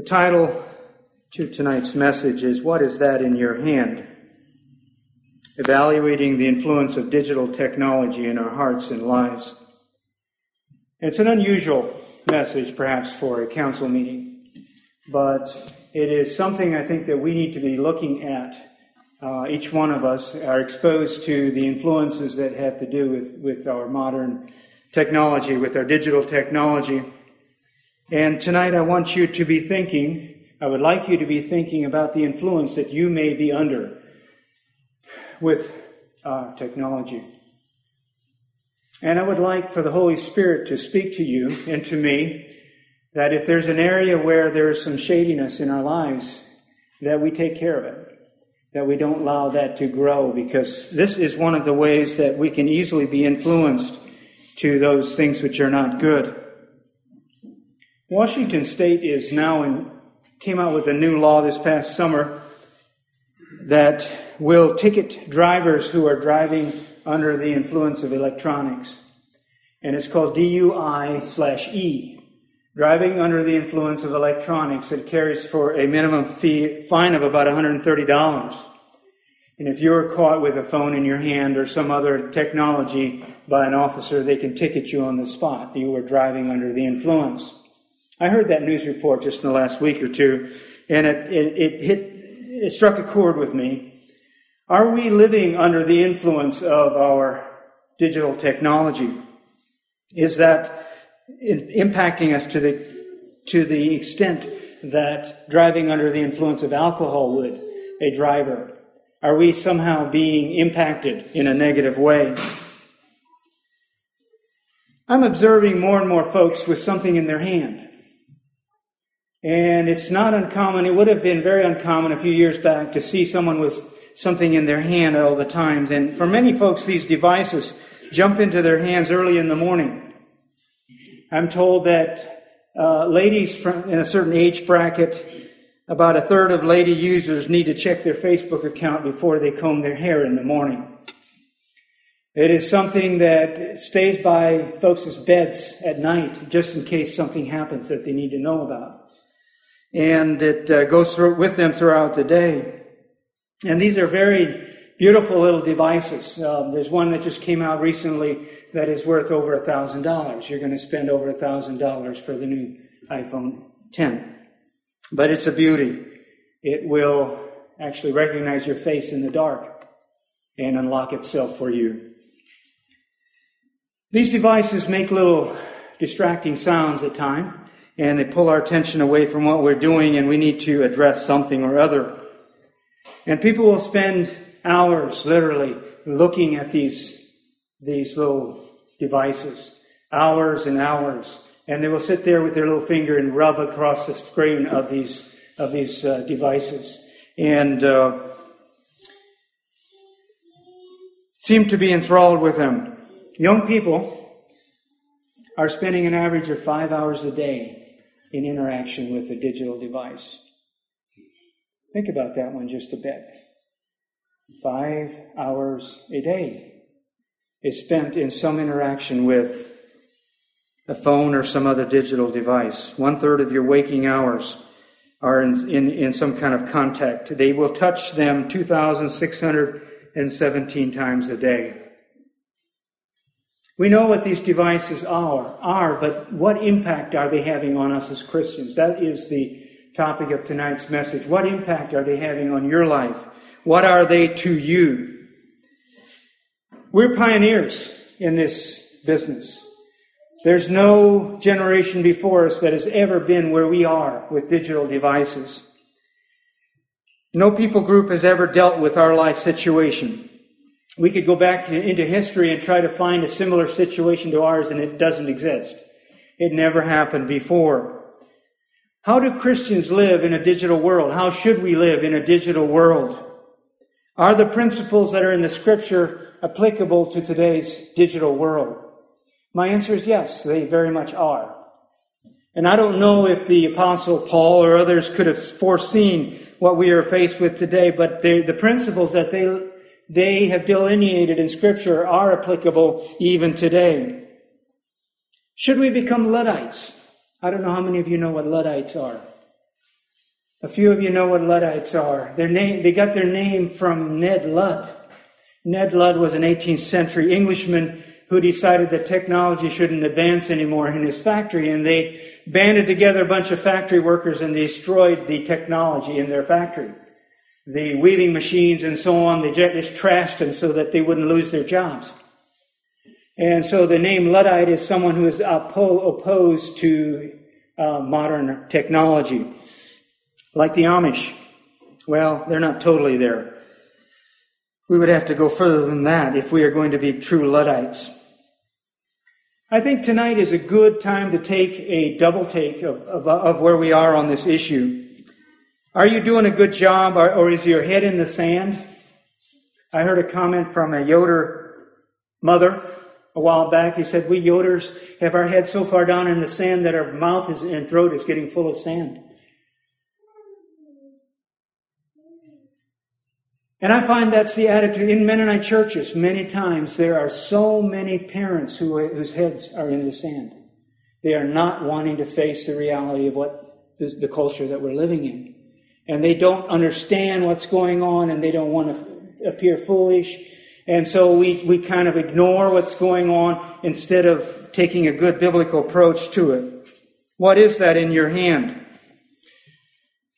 The title to tonight's message is What is That in Your Hand? Evaluating the influence of digital technology in our hearts and lives. It's an unusual message, perhaps, for a council meeting, but it is something I think that we need to be looking at. Uh, each one of us are exposed to the influences that have to do with, with our modern technology, with our digital technology. And tonight I want you to be thinking, I would like you to be thinking about the influence that you may be under with uh, technology. And I would like for the Holy Spirit to speak to you and to me that if there's an area where there is some shadiness in our lives, that we take care of it. That we don't allow that to grow because this is one of the ways that we can easily be influenced to those things which are not good. Washington State is now in, came out with a new law this past summer that will ticket drivers who are driving under the influence of electronics. And it's called DUI slash E. Driving under the influence of electronics. It carries for a minimum fee, fine of about $130. And if you're caught with a phone in your hand or some other technology by an officer, they can ticket you on the spot. You were driving under the influence. I heard that news report just in the last week or two, and it, it, it hit, it struck a chord with me. Are we living under the influence of our digital technology? Is that impacting us to the, to the extent that driving under the influence of alcohol would a driver? Are we somehow being impacted in a negative way? I'm observing more and more folks with something in their hand. And it's not uncommon, it would have been very uncommon a few years back to see someone with something in their hand all the time. And for many folks, these devices jump into their hands early in the morning. I'm told that uh, ladies in a certain age bracket about a third of lady users need to check their Facebook account before they comb their hair in the morning. It is something that stays by folks' beds at night just in case something happens that they need to know about. And it uh, goes through with them throughout the day. And these are very beautiful little devices. Um, there's one that just came out recently that is worth over a thousand dollars. You're going to spend over a thousand dollars for the new iPhone 10. But it's a beauty. It will actually recognize your face in the dark and unlock itself for you. These devices make little distracting sounds at times, and they pull our attention away from what we're doing, and we need to address something or other. And people will spend hours, literally, looking at these, these little devices. Hours and hours and they will sit there with their little finger and rub across the screen of these of these uh, devices and uh, seem to be enthralled with them. Young people are spending an average of five hours a day in interaction with a digital device. Think about that one just a bit. Five hours a day is spent in some interaction with a phone or some other digital device. One third of your waking hours are in, in, in some kind of contact. They will touch them 2,617 times a day. We know what these devices are, are, but what impact are they having on us as Christians? That is the topic of tonight's message. What impact are they having on your life? What are they to you? We're pioneers in this business. There's no generation before us that has ever been where we are with digital devices. No people group has ever dealt with our life situation. We could go back into history and try to find a similar situation to ours and it doesn't exist. It never happened before. How do Christians live in a digital world? How should we live in a digital world? Are the principles that are in the scripture applicable to today's digital world? My answer is yes, they very much are. And I don't know if the apostle Paul or others could have foreseen what we are faced with today, but the principles that they, they have delineated in scripture are applicable even today. Should we become Luddites? I don't know how many of you know what Luddites are. A few of you know what Luddites are. Their name, they got their name from Ned Ludd. Ned Ludd was an 18th century Englishman who decided that technology shouldn't advance anymore in his factory, and they banded together a bunch of factory workers and destroyed the technology in their factory. The weaving machines and so on, they just trashed them so that they wouldn't lose their jobs. And so the name Luddite is someone who is oppo- opposed to uh, modern technology. Like the Amish. Well, they're not totally there. We would have to go further than that if we are going to be true Luddites. I think tonight is a good time to take a double take of, of, of where we are on this issue. Are you doing a good job or, or is your head in the sand? I heard a comment from a Yoder mother a while back. He said, We Yoders have our head so far down in the sand that our mouth is, and throat is getting full of sand. And I find that's the attitude in Mennonite churches. Many times there are so many parents who, whose heads are in the sand. They are not wanting to face the reality of what the culture that we're living in. And they don't understand what's going on and they don't want to appear foolish. And so we, we kind of ignore what's going on instead of taking a good biblical approach to it. What is that in your hand?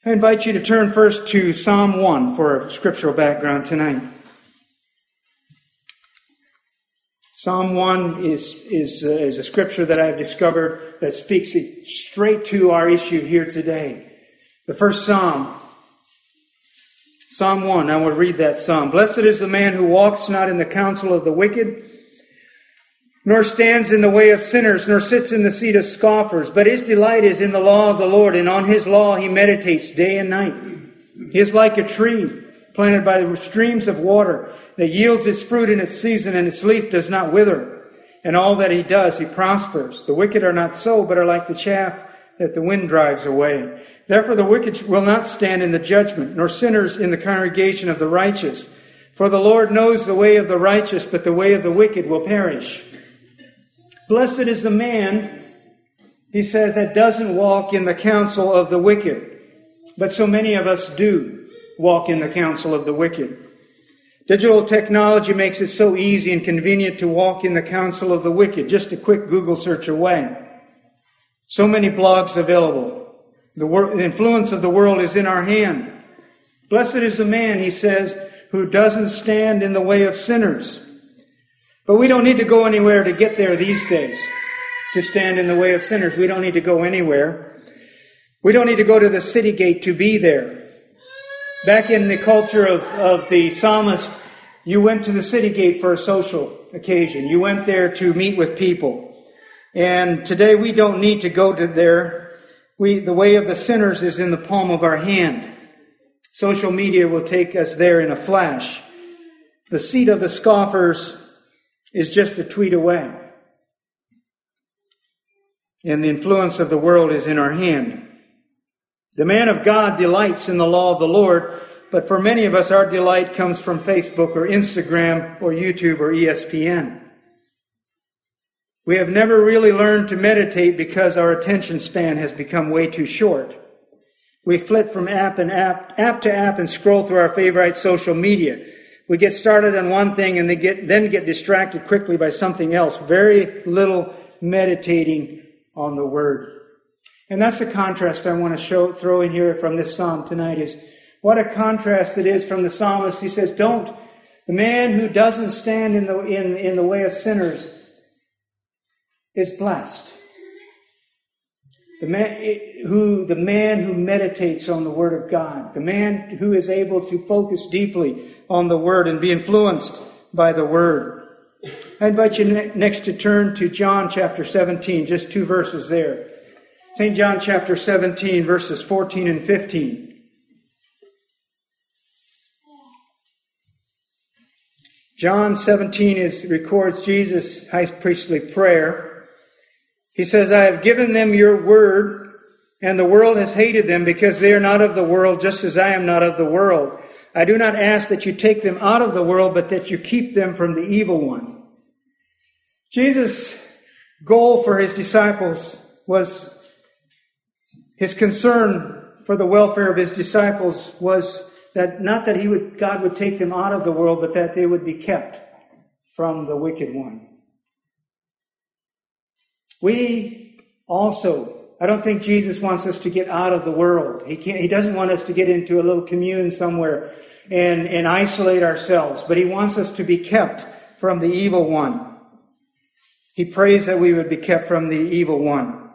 I invite you to turn first to Psalm 1 for a scriptural background tonight. Psalm 1 is, is, uh, is a scripture that I've discovered that speaks straight to our issue here today. The first Psalm, Psalm 1, I will read that Psalm. Blessed is the man who walks not in the counsel of the wicked, nor stands in the way of sinners, nor sits in the seat of scoffers. But his delight is in the law of the Lord, and on his law he meditates day and night. He is like a tree planted by the streams of water that yields its fruit in its season, and its leaf does not wither. And all that he does, he prospers. The wicked are not so, but are like the chaff that the wind drives away. Therefore the wicked will not stand in the judgment, nor sinners in the congregation of the righteous. For the Lord knows the way of the righteous, but the way of the wicked will perish. Blessed is the man, he says, that doesn't walk in the counsel of the wicked. But so many of us do walk in the counsel of the wicked. Digital technology makes it so easy and convenient to walk in the counsel of the wicked, just a quick Google search away. So many blogs available. The, wor- the influence of the world is in our hand. Blessed is the man, he says, who doesn't stand in the way of sinners. But we don't need to go anywhere to get there these days, to stand in the way of sinners. We don't need to go anywhere. We don't need to go to the city gate to be there. Back in the culture of, of the psalmist, you went to the city gate for a social occasion. You went there to meet with people. And today we don't need to go to there. We, the way of the sinners is in the palm of our hand. Social media will take us there in a flash. The seat of the scoffers is just a tweet away. And the influence of the world is in our hand. The man of God delights in the law of the Lord, but for many of us, our delight comes from Facebook or Instagram or YouTube or ESPN. We have never really learned to meditate because our attention span has become way too short. We flit from app and app, app to app and scroll through our favorite social media. We get started on one thing and they get, then get distracted quickly by something else. Very little meditating on the word. And that's the contrast I want to show, throw in here from this psalm tonight is what a contrast it is from the psalmist. He says, don't, the man who doesn't stand in the, in, in the way of sinners is blessed. The man who, the man who meditates on the Word of God, the man who is able to focus deeply on the Word and be influenced by the Word. I invite you next to turn to John chapter 17, just two verses there. St. John chapter 17, verses 14 and 15. John 17 is, records Jesus' high priestly prayer. He says, I have given them your word, and the world has hated them because they are not of the world, just as I am not of the world. I do not ask that you take them out of the world, but that you keep them from the evil one. Jesus' goal for his disciples was his concern for the welfare of his disciples was that not that he would, God would take them out of the world, but that they would be kept from the wicked one. We also, I don't think Jesus wants us to get out of the world. He can't, he doesn't want us to get into a little commune somewhere and, and isolate ourselves, but he wants us to be kept from the evil one. He prays that we would be kept from the evil one.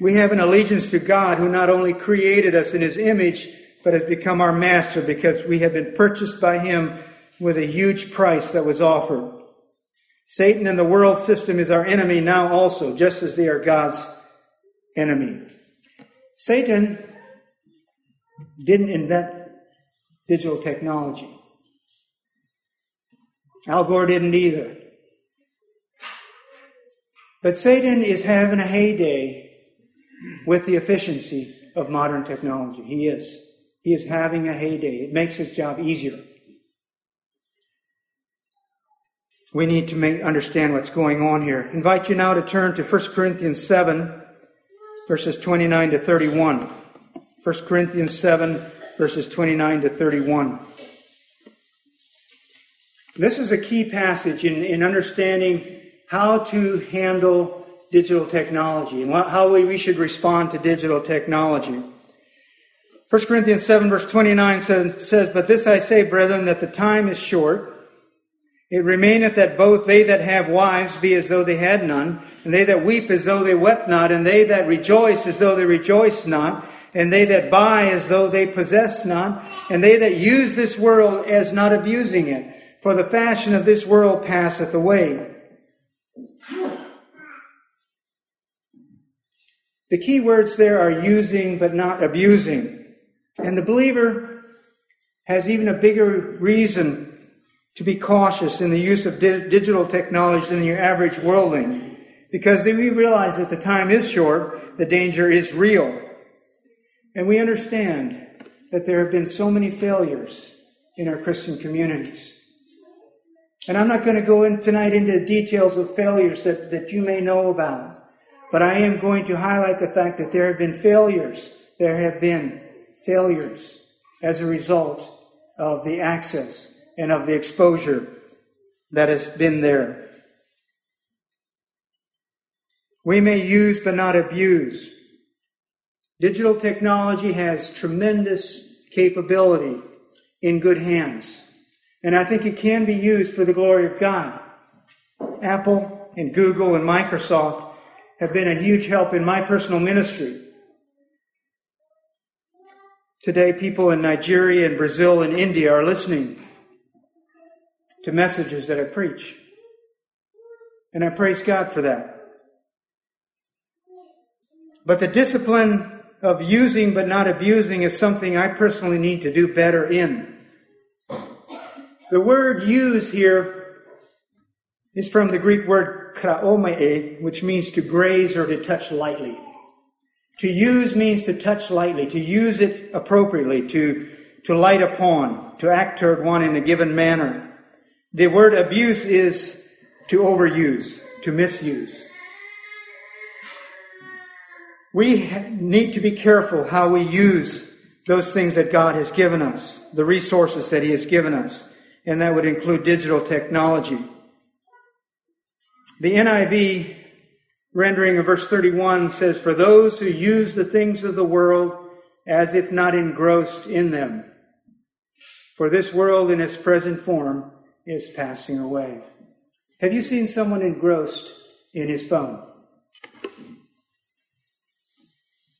We have an allegiance to God who not only created us in his image, but has become our master because we have been purchased by him with a huge price that was offered. Satan and the world system is our enemy now also, just as they are God's enemy. Satan didn't invent digital technology. Al Gore didn't either. But Satan is having a heyday with the efficiency of modern technology. He is. He is having a heyday. It makes his job easier. We need to make, understand what's going on here. I invite you now to turn to 1 Corinthians 7, verses 29 to 31. 1 Corinthians 7, verses 29 to 31. This is a key passage in, in understanding how to handle digital technology and how we, we should respond to digital technology. 1 Corinthians 7, verse 29 says, says, But this I say, brethren, that the time is short. It remaineth that both they that have wives be as though they had none, and they that weep as though they wept not, and they that rejoice as though they rejoiced not, and they that buy as though they possessed not, and they that use this world as not abusing it. For the fashion of this world passeth away. The key words there are using but not abusing. And the believer has even a bigger reason to be cautious in the use of di- digital technology than your average worldling. Because we realize that the time is short, the danger is real. And we understand that there have been so many failures in our Christian communities. And I'm not going to go in tonight into details of failures that, that you may know about. But I am going to highlight the fact that there have been failures. There have been failures as a result of the access and of the exposure that has been there. We may use but not abuse. Digital technology has tremendous capability in good hands. And I think it can be used for the glory of God. Apple and Google and Microsoft have been a huge help in my personal ministry. Today, people in Nigeria and Brazil and India are listening to messages that I preach. And I praise God for that. But the discipline of using but not abusing is something I personally need to do better in. The word use here is from the Greek word chraomai, which means to graze or to touch lightly. To use means to touch lightly, to use it appropriately, to, to light upon, to act toward one in a given manner. The word abuse is to overuse, to misuse. We need to be careful how we use those things that God has given us, the resources that He has given us, and that would include digital technology. The NIV rendering of verse 31 says, For those who use the things of the world as if not engrossed in them. For this world in its present form is passing away. Have you seen someone engrossed in his phone?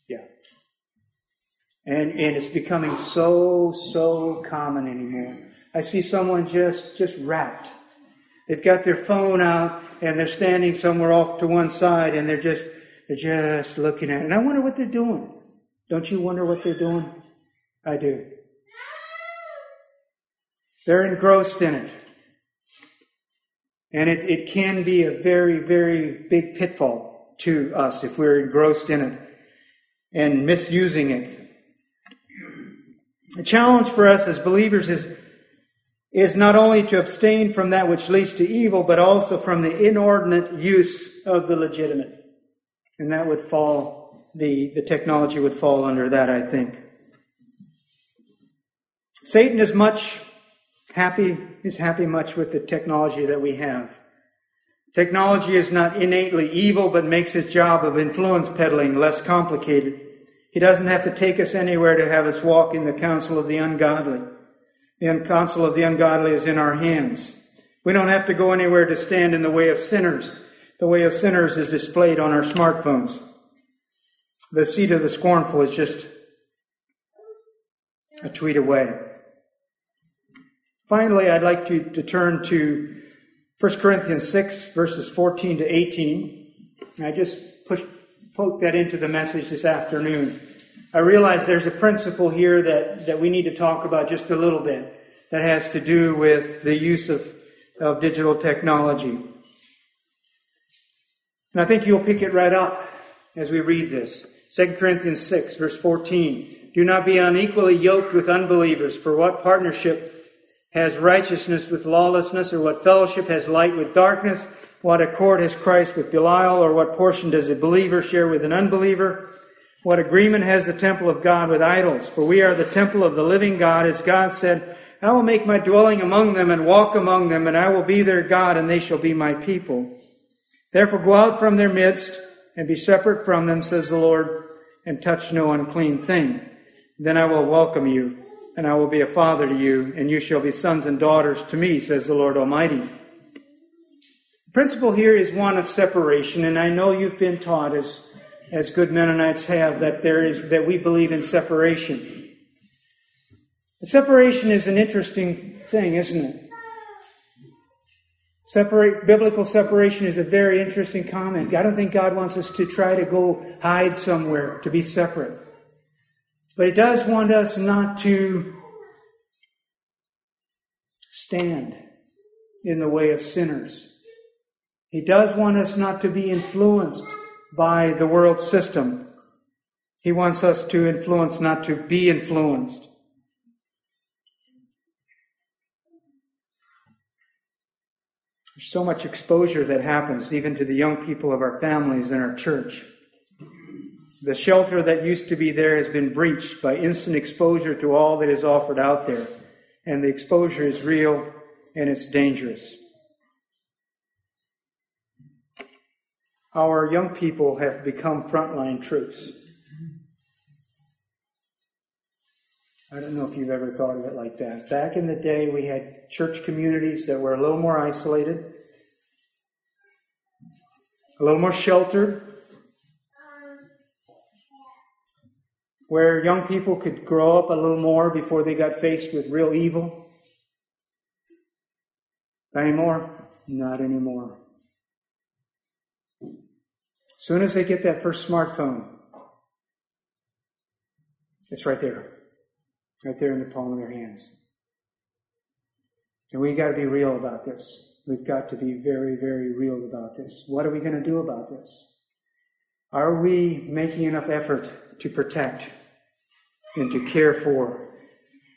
Yeah. And, and it's becoming so, so common anymore. I see someone just, just wrapped. They've got their phone out and they're standing somewhere off to one side and they're just, they're just looking at it. And I wonder what they're doing. Don't you wonder what they're doing? I do. They're engrossed in it. And it, it can be a very, very big pitfall to us if we're engrossed in it and misusing it. The challenge for us as believers is, is not only to abstain from that which leads to evil, but also from the inordinate use of the legitimate. And that would fall the, the technology would fall under that, I think. Satan is much happy, is happy much with the technology that we have. Technology is not innately evil, but makes his job of influence peddling less complicated. He doesn't have to take us anywhere to have us walk in the counsel of the ungodly. The counsel of the ungodly is in our hands. We don't have to go anywhere to stand in the way of sinners. The way of sinners is displayed on our smartphones. The seat of the scornful is just a tweet away. Finally, I'd like to, to turn to 1 Corinthians 6, verses 14 to 18. I just push, poke that into the message this afternoon. I realize there's a principle here that, that we need to talk about just a little bit that has to do with the use of, of digital technology. And I think you'll pick it right up as we read this. 2 Corinthians 6, verse 14. Do not be unequally yoked with unbelievers, for what partnership has righteousness with lawlessness, or what fellowship has light with darkness? What accord has Christ with Belial, or what portion does a believer share with an unbeliever? What agreement has the temple of God with idols? For we are the temple of the living God, as God said, I will make my dwelling among them and walk among them, and I will be their God, and they shall be my people. Therefore go out from their midst and be separate from them, says the Lord, and touch no unclean thing. Then I will welcome you, and I will be a father to you, and you shall be sons and daughters to me, says the Lord Almighty. The principle here is one of separation, and I know you've been taught as as good Mennonites have, that there is that we believe in separation. The Separation is an interesting thing, isn't it? Separate, biblical separation is a very interesting comment. I don't think God wants us to try to go hide somewhere, to be separate. But He does want us not to stand in the way of sinners. He does want us not to be influenced by the world system. He wants us to influence, not to be influenced. There's so much exposure that happens even to the young people of our families and our church. The shelter that used to be there has been breached by instant exposure to all that is offered out there. And the exposure is real and it's dangerous. Our young people have become frontline troops. I don't know if you've ever thought of it like that. Back in the day, we had church communities that were a little more isolated, a little more sheltered, where young people could grow up a little more before they got faced with real evil. Anymore? Not anymore As soon as they get that first smartphone, it's right there. Right there in the palm of their hands. And we got to be real about this. We've got to be very, very real about this. What are we going to do about this? Are we making enough effort to protect and to care for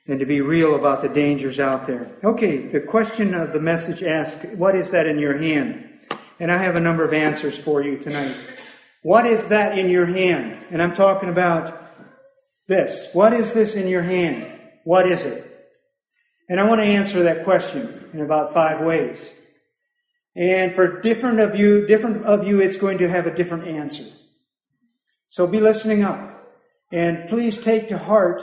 and to be real about the dangers out there? Okay, the question of the message asks, what is that in your hand? And I have a number of answers for you tonight. What is that in your hand? And I'm talking about this. What is this in your hand? What is it? And I want to answer that question in about five ways. And for different of you, different of you, it's going to have a different answer. So be listening up. And please take to heart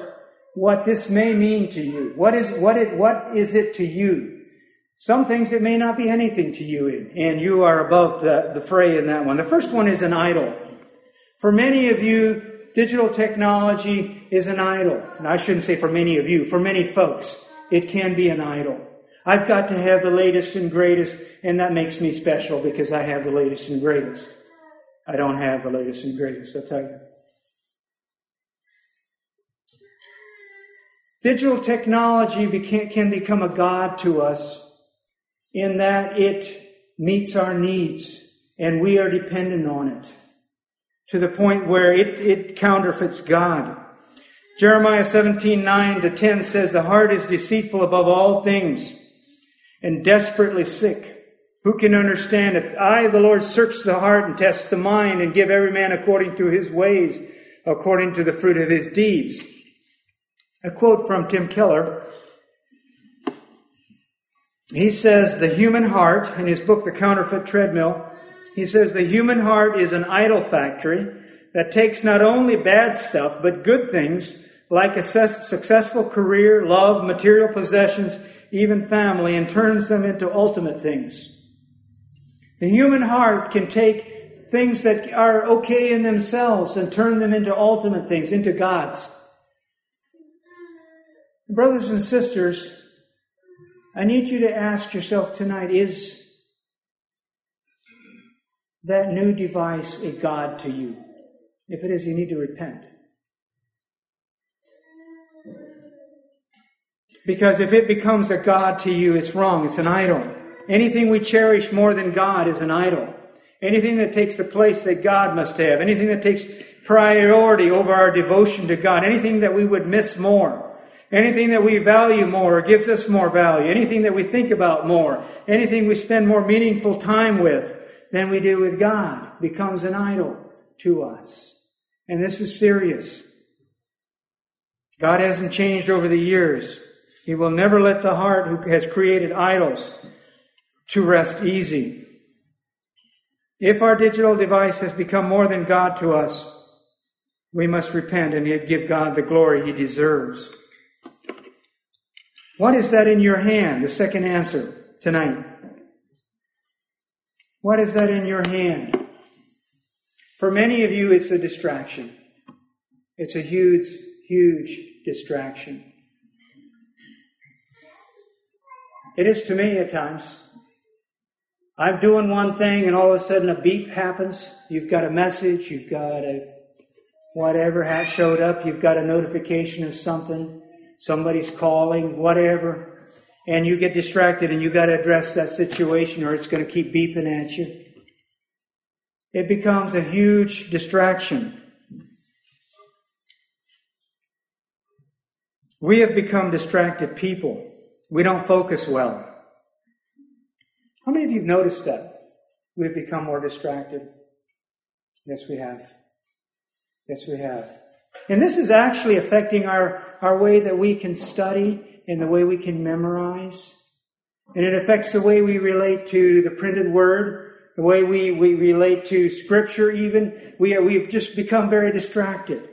what this may mean to you. What is, what it, what is it to you? Some things it may not be anything to you, and you are above the, the fray in that one. The first one is an idol. For many of you, digital technology is an idol. And I shouldn't say for many of you, for many folks, it can be an idol. I've got to have the latest and greatest, and that makes me special because I have the latest and greatest. I don't have the latest and greatest, I'll tell you. Digital technology can become a God to us in that it meets our needs and we are dependent on it to the point where it, it counterfeits God. Jeremiah 17, 9 to 10 says, The heart is deceitful above all things and desperately sick. Who can understand it? I, the Lord, search the heart and test the mind and give every man according to his ways, according to the fruit of his deeds. A quote from Tim Keller. He says, the human heart, in his book, The Counterfeit Treadmill, he says, the human heart is an idol factory that takes not only bad stuff, but good things like a successful career, love, material possessions, even family, and turns them into ultimate things. The human heart can take things that are okay in themselves and turn them into ultimate things, into God's. Brothers and sisters, I need you to ask yourself tonight is that new device a God to you? If it is, you need to repent. Because if it becomes a God to you, it's wrong. It's an idol. Anything we cherish more than God is an idol. Anything that takes the place that God must have. Anything that takes priority over our devotion to God. Anything that we would miss more. Anything that we value more or gives us more value. Anything that we think about more. Anything we spend more meaningful time with than we do with God becomes an idol to us. And this is serious. God hasn't changed over the years. He will never let the heart who has created idols to rest easy. If our digital device has become more than God to us, we must repent and give God the glory he deserves. What is that in your hand? The second answer tonight. What is that in your hand? For many of you, it's a distraction. It's a huge, huge distraction. It is to me at times. I'm doing one thing and all of a sudden a beep happens. You've got a message, you've got a whatever has showed up, you've got a notification of something, somebody's calling, whatever, and you get distracted and you got to address that situation or it's going to keep beeping at you. It becomes a huge distraction. We have become distracted people. We don't focus well. How many of you have noticed that? We've become more distracted. Yes, we have. Yes, we have. And this is actually affecting our, our way that we can study and the way we can memorize. And it affects the way we relate to the printed word, the way we, we relate to scripture even. We we've just become very distracted.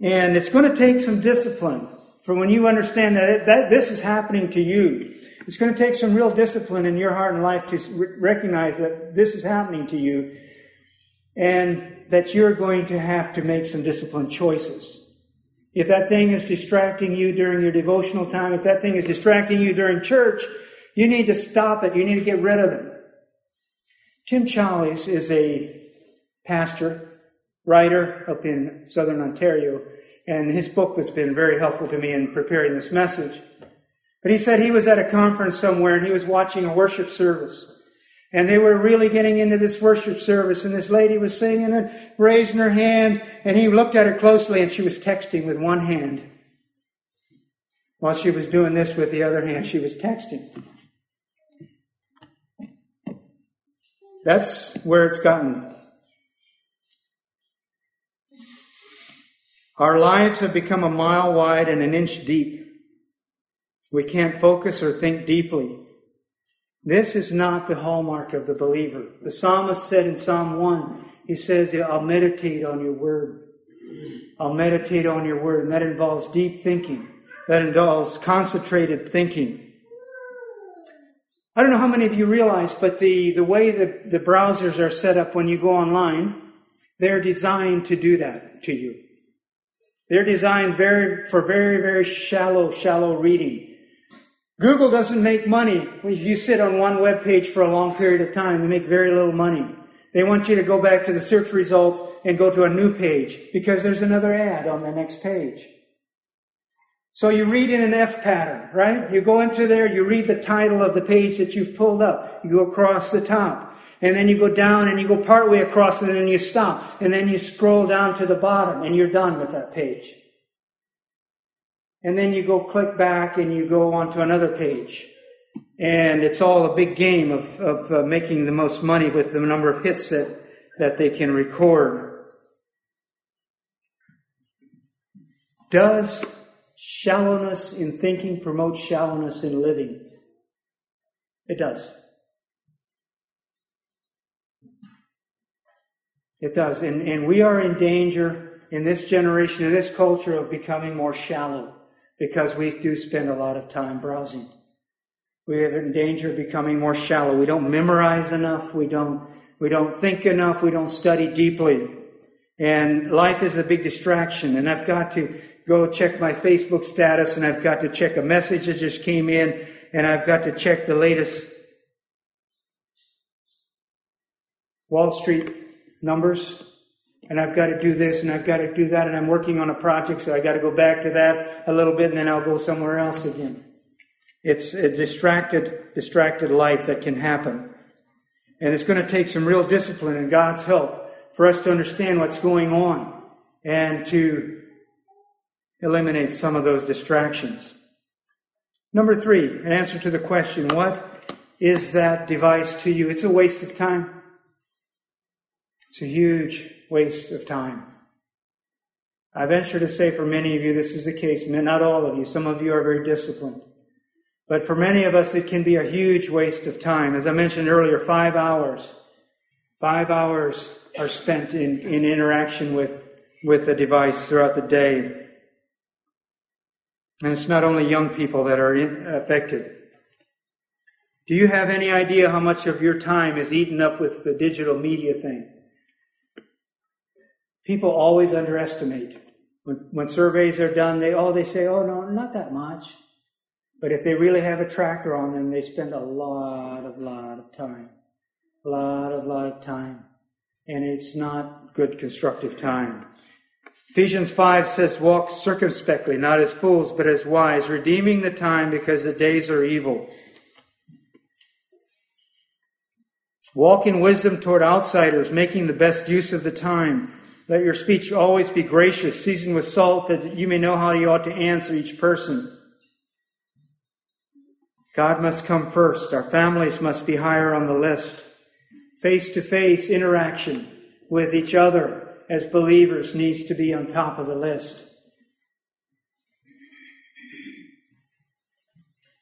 And it's going to take some discipline for when you understand that, it, that this is happening to you, it's going to take some real discipline in your heart and life to recognize that this is happening to you and that you're going to have to make some disciplined choices. If that thing is distracting you during your devotional time, if that thing is distracting you during church, you need to stop it. You need to get rid of it. Tim Challies is a pastor, writer up in southern Ontario, and his book has been very helpful to me in preparing this message. But he said he was at a conference somewhere and he was watching a worship service. And they were really getting into this worship service, and this lady was singing and raising her hands, and he looked at her closely, and she was texting with one hand. While she was doing this with the other hand, she was texting. That's where it's gotten Our lives have become a mile wide and an inch deep. We can't focus or think deeply. This is not the hallmark of the believer. The psalmist said in Psalm 1, he says, I'll meditate on your word. I'll meditate on your word. And that involves deep thinking. That involves concentrated thinking. I don't know how many of you realize, but the, the way that the browsers are set up when you go online, they're designed to do that to you. They're designed very, for very, very shallow, shallow reading. Google doesn't make money if you sit on one web page for a long period of time. They make very little money. They want you to go back to the search results and go to a new page because there's another ad on the next page. So you read in an F pattern, right? You go into there, you read the title of the page that you've pulled up. You go across the top and then you go down and you go partway across and then you stop and then you scroll down to the bottom and you're done with that page. And then you go click back and you go onto another page. And it's all a big game of, of uh, making the most money with the number of hits that, that they can record. Does shallowness in thinking promote shallowness in living? It does. It does. And, and we are in danger in this generation, in this culture, of becoming more shallow because we do spend a lot of time browsing. We are in danger of becoming more shallow. We don't memorize enough. We don't, we don't think enough. We don't study deeply. And life is a big distraction. And I've got to go check my Facebook status and I've got to check a message that just came in and I've got to check the latest Wall Street numbers and I've got to do this and I've got to do that and I'm working on a project so I got to go back to that a little bit and then I'll go somewhere else again. It's a distracted, distracted life that can happen. And it's going to take some real discipline and God's help for us to understand what's going on and to eliminate some of those distractions. Number three, an answer to the question, what is that device to you? It's a waste of time. It's a huge waste of time. I venture to say for many of you this is the case, not all of you. Some of you are very disciplined. But for many of us, it can be a huge waste of time. As I mentioned earlier, five hours. Five hours are spent in, in interaction with, with a device throughout the day. And it's not only young people that are in, affected. Do you have any idea how much of your time is eaten up with the digital media thing? People always underestimate. When, when surveys are done, they, oh, they say, oh, no, not that much. But if they really have a tracker on them, they spend a lot of, lot of time. A lot of, lot of time. And it's not good constructive time. Ephesians 5 says, Walk circumspectly, not as fools, but as wise, redeeming the time because the days are evil. Walk in wisdom toward outsiders, making the best use of the time. Let your speech always be gracious, seasoned with salt, that you may know how you ought to answer each person. God must come first. Our families must be higher on the list. Face to face interaction with each other as believers needs to be on top of the list.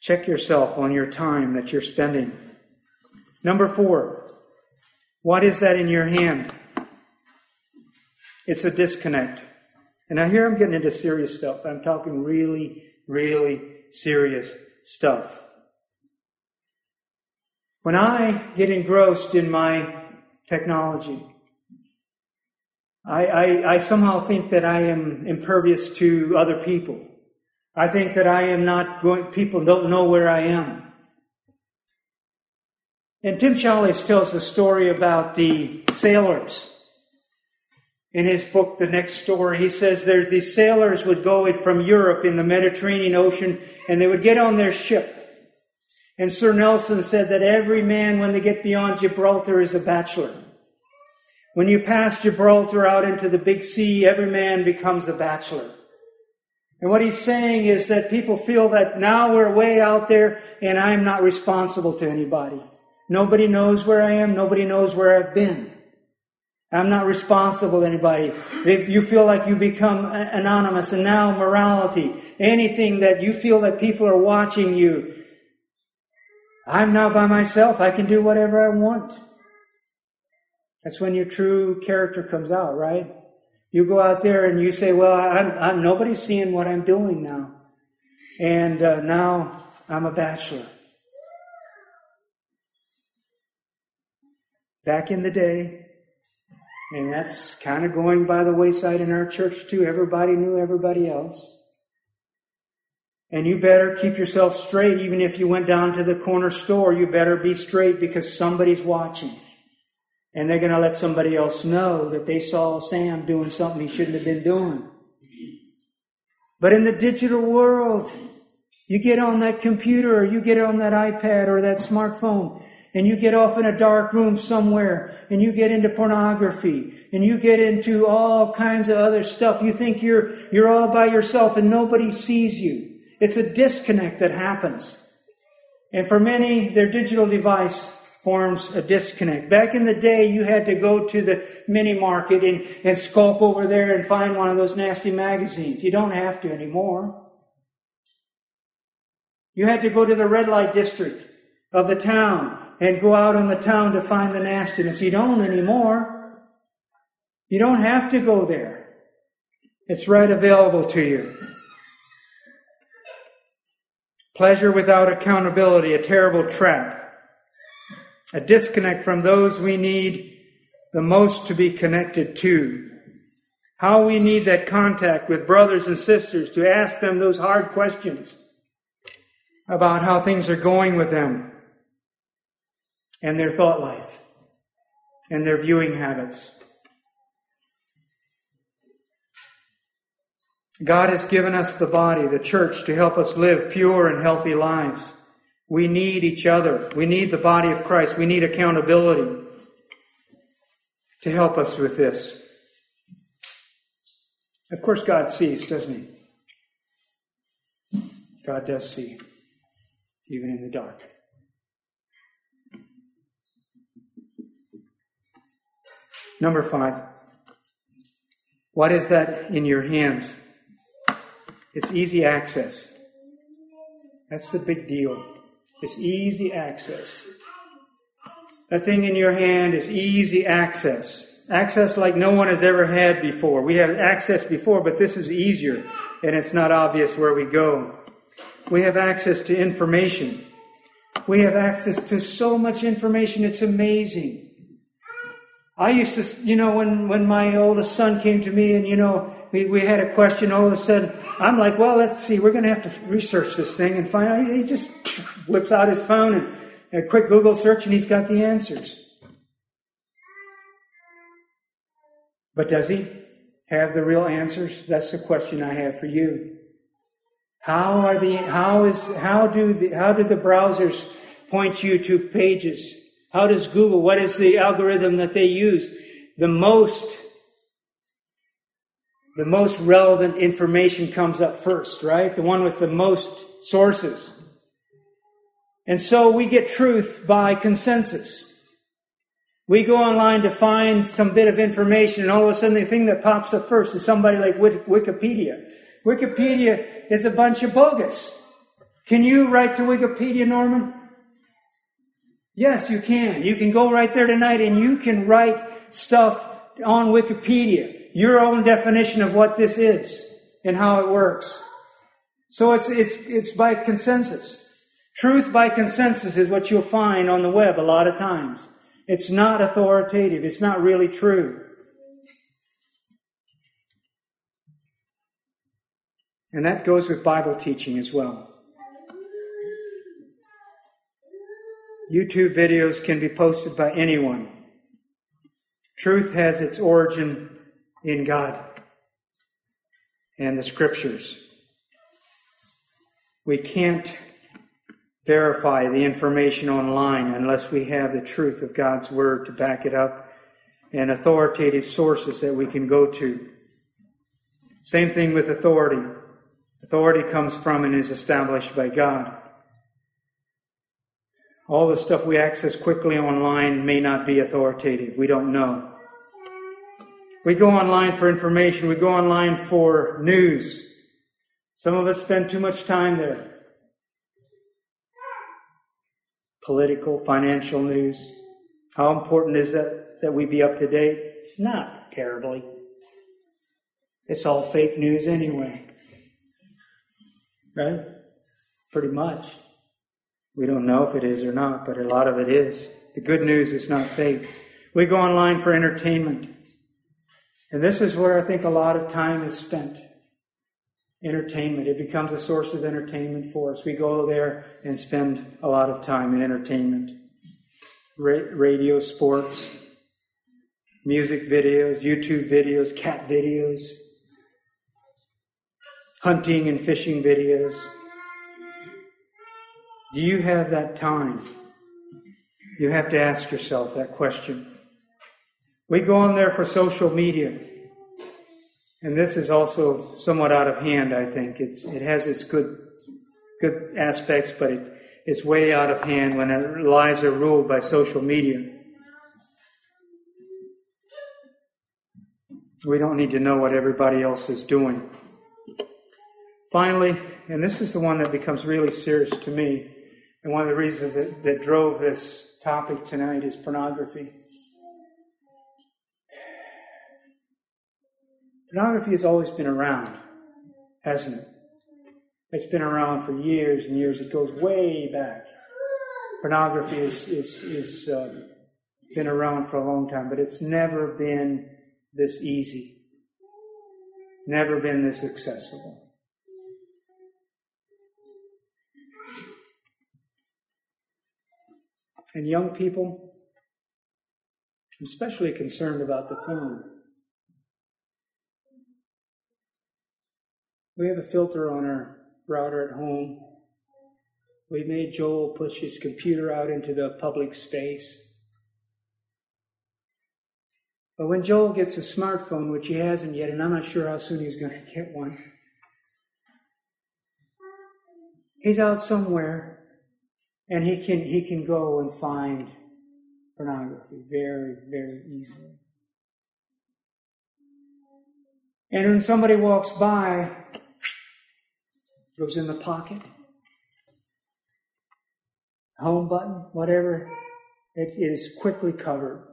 Check yourself on your time that you're spending. Number four, what is that in your hand? It's a disconnect. And now here I'm getting into serious stuff. I'm talking really, really serious stuff. When I get engrossed in my technology, I, I, I somehow think that I am impervious to other people. I think that I am not going, people don't know where I am. And Tim Challies tells a story about the sailors. In his book, The Next Story, he says there's these sailors would go from Europe in the Mediterranean Ocean and they would get on their ship. And Sir Nelson said that every man, when they get beyond Gibraltar, is a bachelor. When you pass Gibraltar out into the big sea, every man becomes a bachelor. And what he's saying is that people feel that now we're way out there and I'm not responsible to anybody. Nobody knows where I am. Nobody knows where I've been. I'm not responsible to anybody. If you feel like you become anonymous and now morality, anything that you feel that people are watching you, I'm now by myself. I can do whatever I want. That's when your true character comes out, right? You go out there and you say, well, I'm, I'm nobody's seeing what I'm doing now. And uh, now I'm a bachelor. Back in the day, and that's kind of going by the wayside in our church too. Everybody knew everybody else. And you better keep yourself straight, even if you went down to the corner store, you better be straight because somebody's watching. And they're going to let somebody else know that they saw Sam doing something he shouldn't have been doing. But in the digital world, you get on that computer or you get on that iPad or that smartphone and you get off in a dark room somewhere and you get into pornography and you get into all kinds of other stuff. You think you're, you're all by yourself and nobody sees you. It's a disconnect that happens. And for many, their digital device forms a disconnect. Back in the day, you had to go to the mini market and, and skulk over there and find one of those nasty magazines. You don't have to anymore. You had to go to the red light district of the town and go out on the town to find the nastiness. You don't anymore. You don't have to go there. It's right available to you. Pleasure without accountability, a terrible trap. A disconnect from those we need the most to be connected to. How we need that contact with brothers and sisters to ask them those hard questions about how things are going with them and their thought life and their viewing habits. God has given us the body, the church, to help us live pure and healthy lives. We need each other. We need the body of Christ. We need accountability to help us with this. Of course, God sees, doesn't He? God does see, even in the dark. Number five. What is that in your hands? It's easy access. That's the big deal. It's easy access. That thing in your hand is easy access. Access like no one has ever had before. We have access before, but this is easier, and it's not obvious where we go. We have access to information. We have access to so much information, it's amazing. I used to, you know, when, when my oldest son came to me and, you know, we, we had a question all of a sudden. I'm like, well, let's see. We're going to have to research this thing and find out. He just whips out his phone and a quick Google search and he's got the answers. But does he have the real answers? That's the question I have for you. How are the, how is, how do the, how do the browsers point you to pages? How does Google, what is the algorithm that they use? The most the most relevant information comes up first, right? The one with the most sources. And so we get truth by consensus. We go online to find some bit of information, and all of a sudden the thing that pops up first is somebody like Wikipedia. Wikipedia is a bunch of bogus. Can you write to Wikipedia, Norman? Yes, you can. You can go right there tonight and you can write stuff on Wikipedia your own definition of what this is and how it works. So it's, it's, it's by consensus. Truth by consensus is what you'll find on the web a lot of times. It's not authoritative. It's not really true. And that goes with Bible teaching as well. YouTube videos can be posted by anyone. Truth has its origin in God and the scriptures. We can't verify the information online unless we have the truth of God's word to back it up and authoritative sources that we can go to. Same thing with authority. Authority comes from and is established by God. All the stuff we access quickly online may not be authoritative. We don't know. We go online for information. We go online for news. Some of us spend too much time there. Political, financial news. How important is that that we be up to date? Not terribly. It's all fake news anyway. Right? Pretty much. We don't know if it is or not, but a lot of it is. The good news is not fake. We go online for entertainment. And this is where I think a lot of time is spent. Entertainment. It becomes a source of entertainment for us. We go there and spend a lot of time in entertainment. Ra- radio, sports, music videos, YouTube videos, cat videos, hunting and fishing videos. Do you have that time? You have to ask yourself that question. We go on there for social media. And this is also somewhat out of hand, I think. It's, it has its good, good aspects, but it, is way out of hand when our lives are ruled by social media. We don't need to know what everybody else is doing. Finally, and this is the one that becomes really serious to me, and one of the reasons that, that drove this topic tonight is pornography. Pornography has always been around, hasn't it? It's been around for years and years. It goes way back. Pornography is is is uh, been around for a long time, but it's never been this easy. Never been this accessible. And young people, I'm especially concerned about the phone. We have a filter on our router at home. We made Joel push his computer out into the public space. But when Joel gets a smartphone, which he hasn't yet, and I'm not sure how soon he's going to get one, he's out somewhere and he can he can go and find pornography very very easily. And when somebody walks by, goes in the pocket, home button, whatever, it is quickly covered.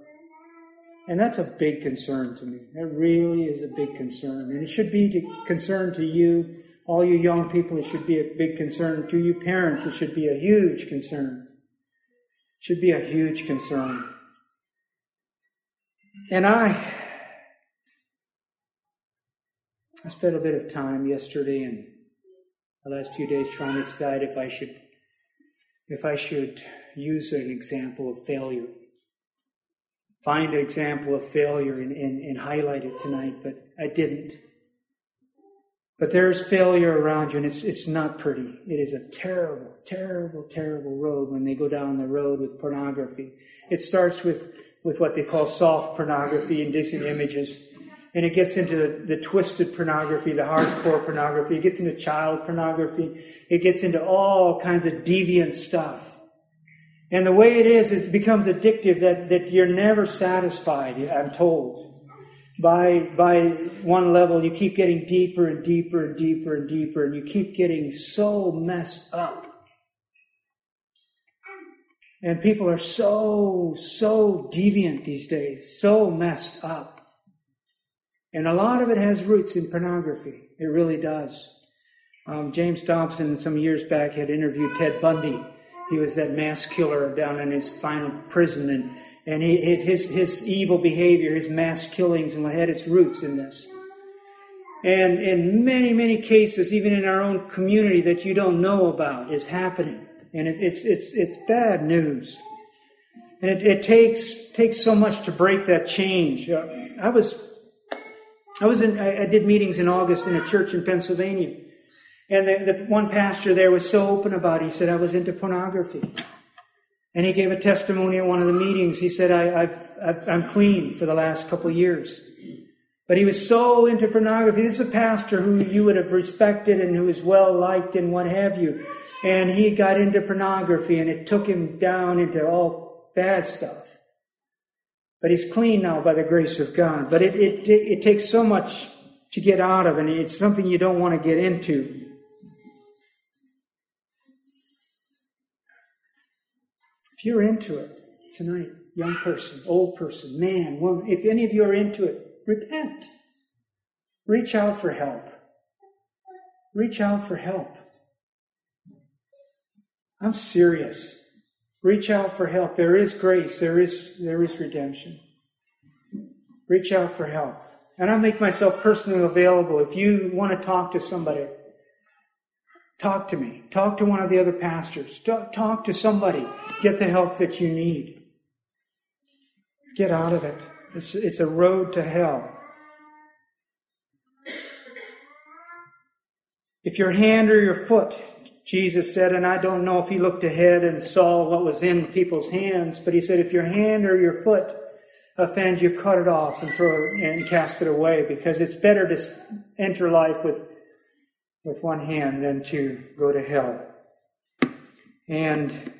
And that's a big concern to me. That really is a big concern. And it should be a concern to you, all you young people. It should be a big concern to you parents. It should be a huge concern. It should be a huge concern. And I, I spent a bit of time yesterday and the last few days trying to decide if I should if I should use an example of failure. Find an example of failure and, and, and highlight it tonight, but I didn't. But there's failure around you, and it's, it's not pretty. It is a terrible, terrible, terrible road when they go down the road with pornography. It starts with, with what they call soft pornography, indecent images and it gets into the, the, twisted pornography, the hardcore pornography. It gets into child pornography. It gets into all kinds of deviant stuff. And the way it is, it becomes addictive that, that you're never satisfied, I'm told. By, by one level, you keep getting deeper and deeper and deeper and deeper, and you keep getting so messed up. And people are so, so deviant these days, so messed up. And a lot of it has roots in pornography. It really does. Um, James Dobson, some years back, had interviewed Ted Bundy. He was that mass killer down in his final prison, and, and his, his evil behavior, his mass killings, and what had its roots in this. And in many, many cases, even in our own community that you don't know about, is happening. And it, it's, it's, it's bad news. And it, it takes, takes so much to break that change. Uh, I was I was in, I, did meetings in August in a church in Pennsylvania. And the, the one pastor there was so open about it. He said, I was into pornography. And he gave a testimony at one of the meetings. He said, I, am clean for the last couple years. But he was so into pornography. This is a pastor who you would have respected and who is well liked and what have you. And he got into pornography and it took him down into all bad stuff. But he's clean now by the grace of God. But it, it, it takes so much to get out of, and it's something you don't want to get into. If you're into it tonight, young person, old person, man, woman, if any of you are into it, repent. Reach out for help. Reach out for help. I'm serious. Reach out for help. There is grace. There is, there is redemption. Reach out for help. And I make myself personally available. If you want to talk to somebody, talk to me. Talk to one of the other pastors. Talk, to somebody. Get the help that you need. Get out of it. It's, it's a road to hell. If your hand or your foot Jesus said, and I don't know if he looked ahead and saw what was in people's hands, but he said, if your hand or your foot offends you, cut it off and throw it and cast it away because it's better to enter life with, with one hand than to go to hell. And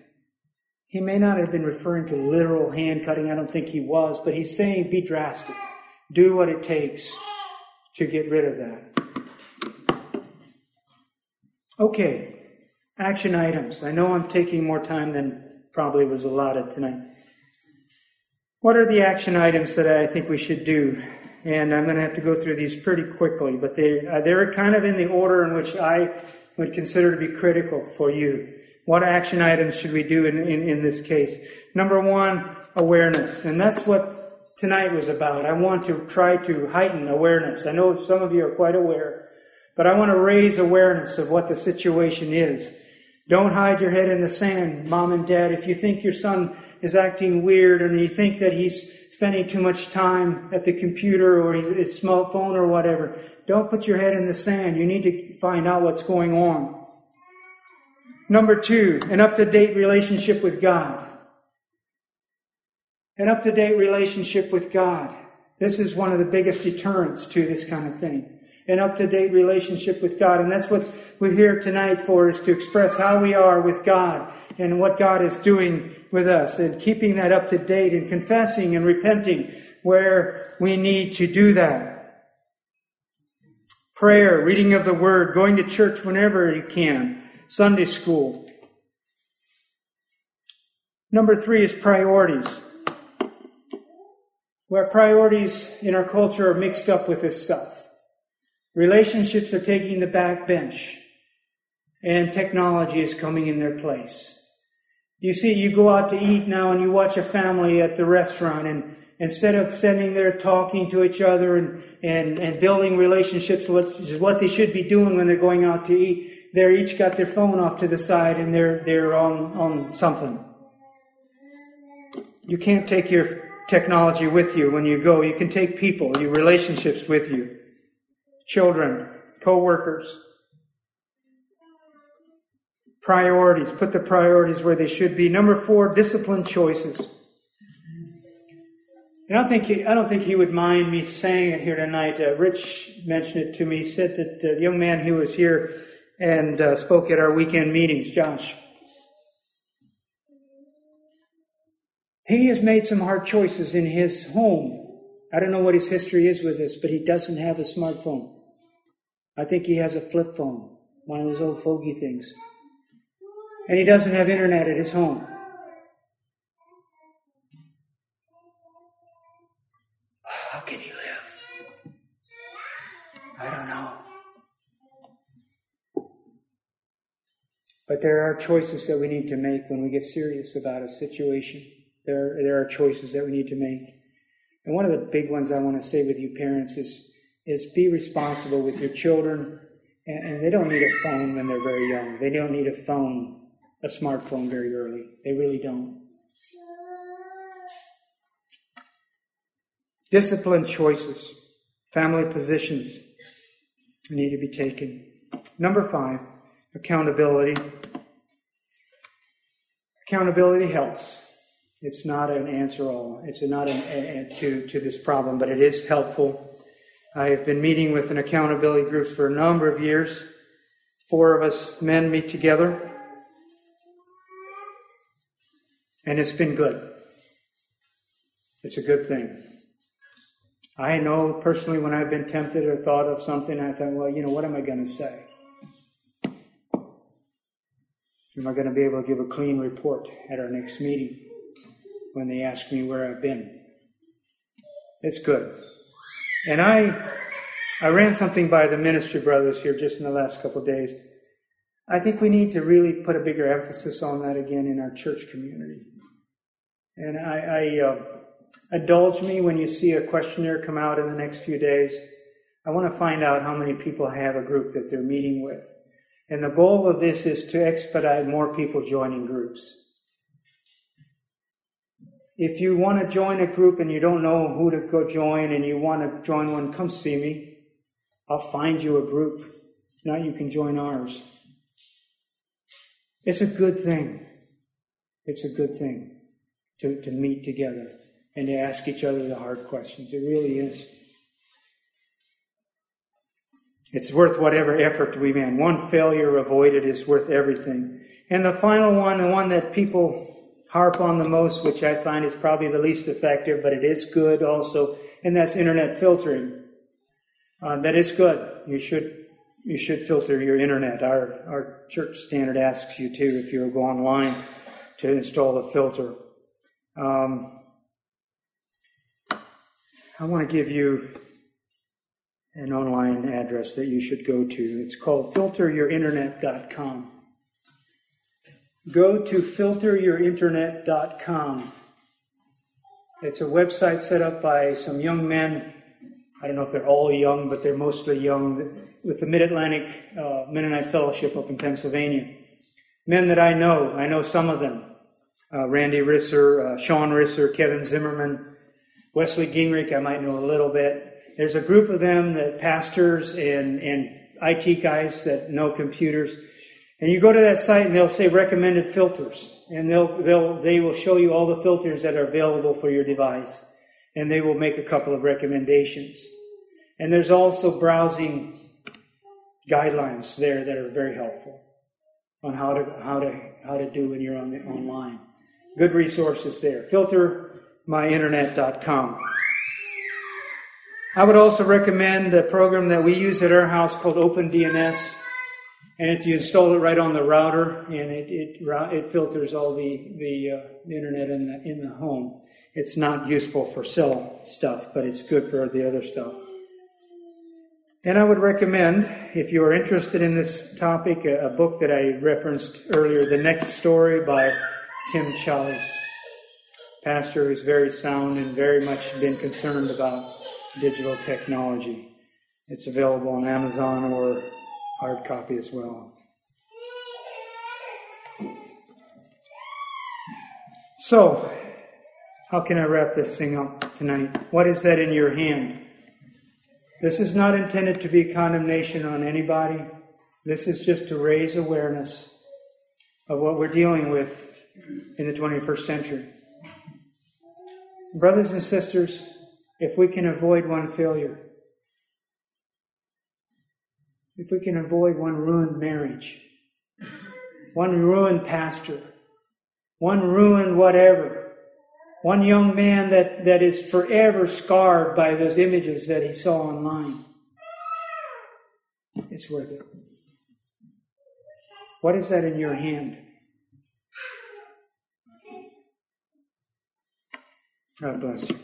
he may not have been referring to literal hand cutting. I don't think he was, but he's saying be drastic. Do what it takes to get rid of that. Okay. Action items. I know I'm taking more time than probably was allotted tonight. What are the action items that I think we should do? And I'm going to have to go through these pretty quickly, but they, uh, they're kind of in the order in which I would consider to be critical for you. What action items should we do in, in, in this case? Number one, awareness. And that's what tonight was about. I want to try to heighten awareness. I know some of you are quite aware, but I want to raise awareness of what the situation is. Don't hide your head in the sand, mom and dad. If you think your son is acting weird and you think that he's spending too much time at the computer or his smartphone or whatever, don't put your head in the sand. You need to find out what's going on. Number two, an up to date relationship with God. An up to date relationship with God. This is one of the biggest deterrents to this kind of thing an up to date relationship with God. And that's what we're here tonight for is to express how we are with God and what God is doing with us and keeping that up to date and confessing and repenting where we need to do that. Prayer, reading of the Word, going to church whenever you can, Sunday school. Number three is priorities. Where priorities in our culture are mixed up with this stuff. Relationships are taking the back bench, and technology is coming in their place. You see, you go out to eat now and you watch a family at the restaurant, and instead of sitting there talking to each other and, and, and building relationships, which is what they should be doing when they're going out to eat, they're each got their phone off to the side and they're, they're on, on something. You can't take your technology with you when you go. You can take people, your relationships with you children, co-workers. Priorities. Put the priorities where they should be. Number four, discipline choices. I don't think he, I don't think he would mind me saying it here tonight. Uh, Rich mentioned it to me. He said that uh, the young man who was here and uh, spoke at our weekend meetings, Josh, he has made some hard choices in his home. I don't know what his history is with this, but he doesn't have a smartphone. I think he has a flip phone, one of those old fogey things. And he doesn't have internet at his home. How can he live? I don't know. But there are choices that we need to make when we get serious about a situation. There, there are choices that we need to make. And one of the big ones I want to say with you parents is is be responsible with your children. And, and they don't need a phone when they're very young. They don't need a phone, a smartphone very early. They really don't. Discipline choices, family positions need to be taken. Number five, accountability. Accountability helps. It's not an answer all. It's not an, to to this problem, but it is helpful. I have been meeting with an accountability group for a number of years. Four of us men meet together. And it's been good. It's a good thing. I know personally when I've been tempted or thought of something, I thought, well, you know, what am I going to say? Am I going to be able to give a clean report at our next meeting when they ask me where I've been? It's good. And I, I ran something by the ministry brothers here just in the last couple days. I think we need to really put a bigger emphasis on that again in our church community. And I, I uh, indulge me when you see a questionnaire come out in the next few days. I want to find out how many people have a group that they're meeting with. And the goal of this is to expedite more people joining groups. If you want to join a group and you don't know who to go join and you want to join one, come see me. I'll find you a group. Not, you can join ours. It's a good thing. It's a good thing to, to meet together and to ask each other the hard questions. It really is. It's worth whatever effort we make. One failure avoided is worth everything. And the final one, the one that people harp on the most, which I find is probably the least effective, but it is good also, and that's internet filtering. Uh, that is good. You should you should filter your internet. Our our church standard asks you to if you go online to install the filter. Um, I want to give you an online address that you should go to. It's called filteryourinternet.com. Go to filteryourinternet.com. It's a website set up by some young men. I don't know if they're all young, but they're mostly young with the Mid Atlantic uh, Mennonite Fellowship up in Pennsylvania. Men that I know, I know some of them. Uh, Randy Risser, uh, Sean Risser, Kevin Zimmerman, Wesley Gingrich, I might know a little bit. There's a group of them that pastors and, and IT guys that know computers. And you go to that site and they'll say recommended filters. And they'll, they'll, they will show you all the filters that are available for your device. And they will make a couple of recommendations. And there's also browsing guidelines there that are very helpful on how to, how to, how to do when you're on the, online. Good resources there. Filtermyinternet.com. I would also recommend a program that we use at our house called OpenDNS. And if you install it right on the router, and it, it, it filters all the, the, uh, the internet in the, in the home. It's not useful for cell stuff, but it's good for the other stuff. And I would recommend, if you are interested in this topic, a, a book that I referenced earlier, The Next Story by Tim Challies, pastor who's very sound and very much been concerned about digital technology. It's available on Amazon or hard copy as well. So, how can I wrap this thing up tonight? What is that in your hand? This is not intended to be condemnation on anybody. This is just to raise awareness of what we're dealing with in the 21st century. Brothers and sisters, if we can avoid one failure, if we can avoid one ruined marriage, one ruined pastor, one ruined whatever, one young man that, that is forever scarred by those images that he saw online, it's worth it. What is that in your hand? God bless you.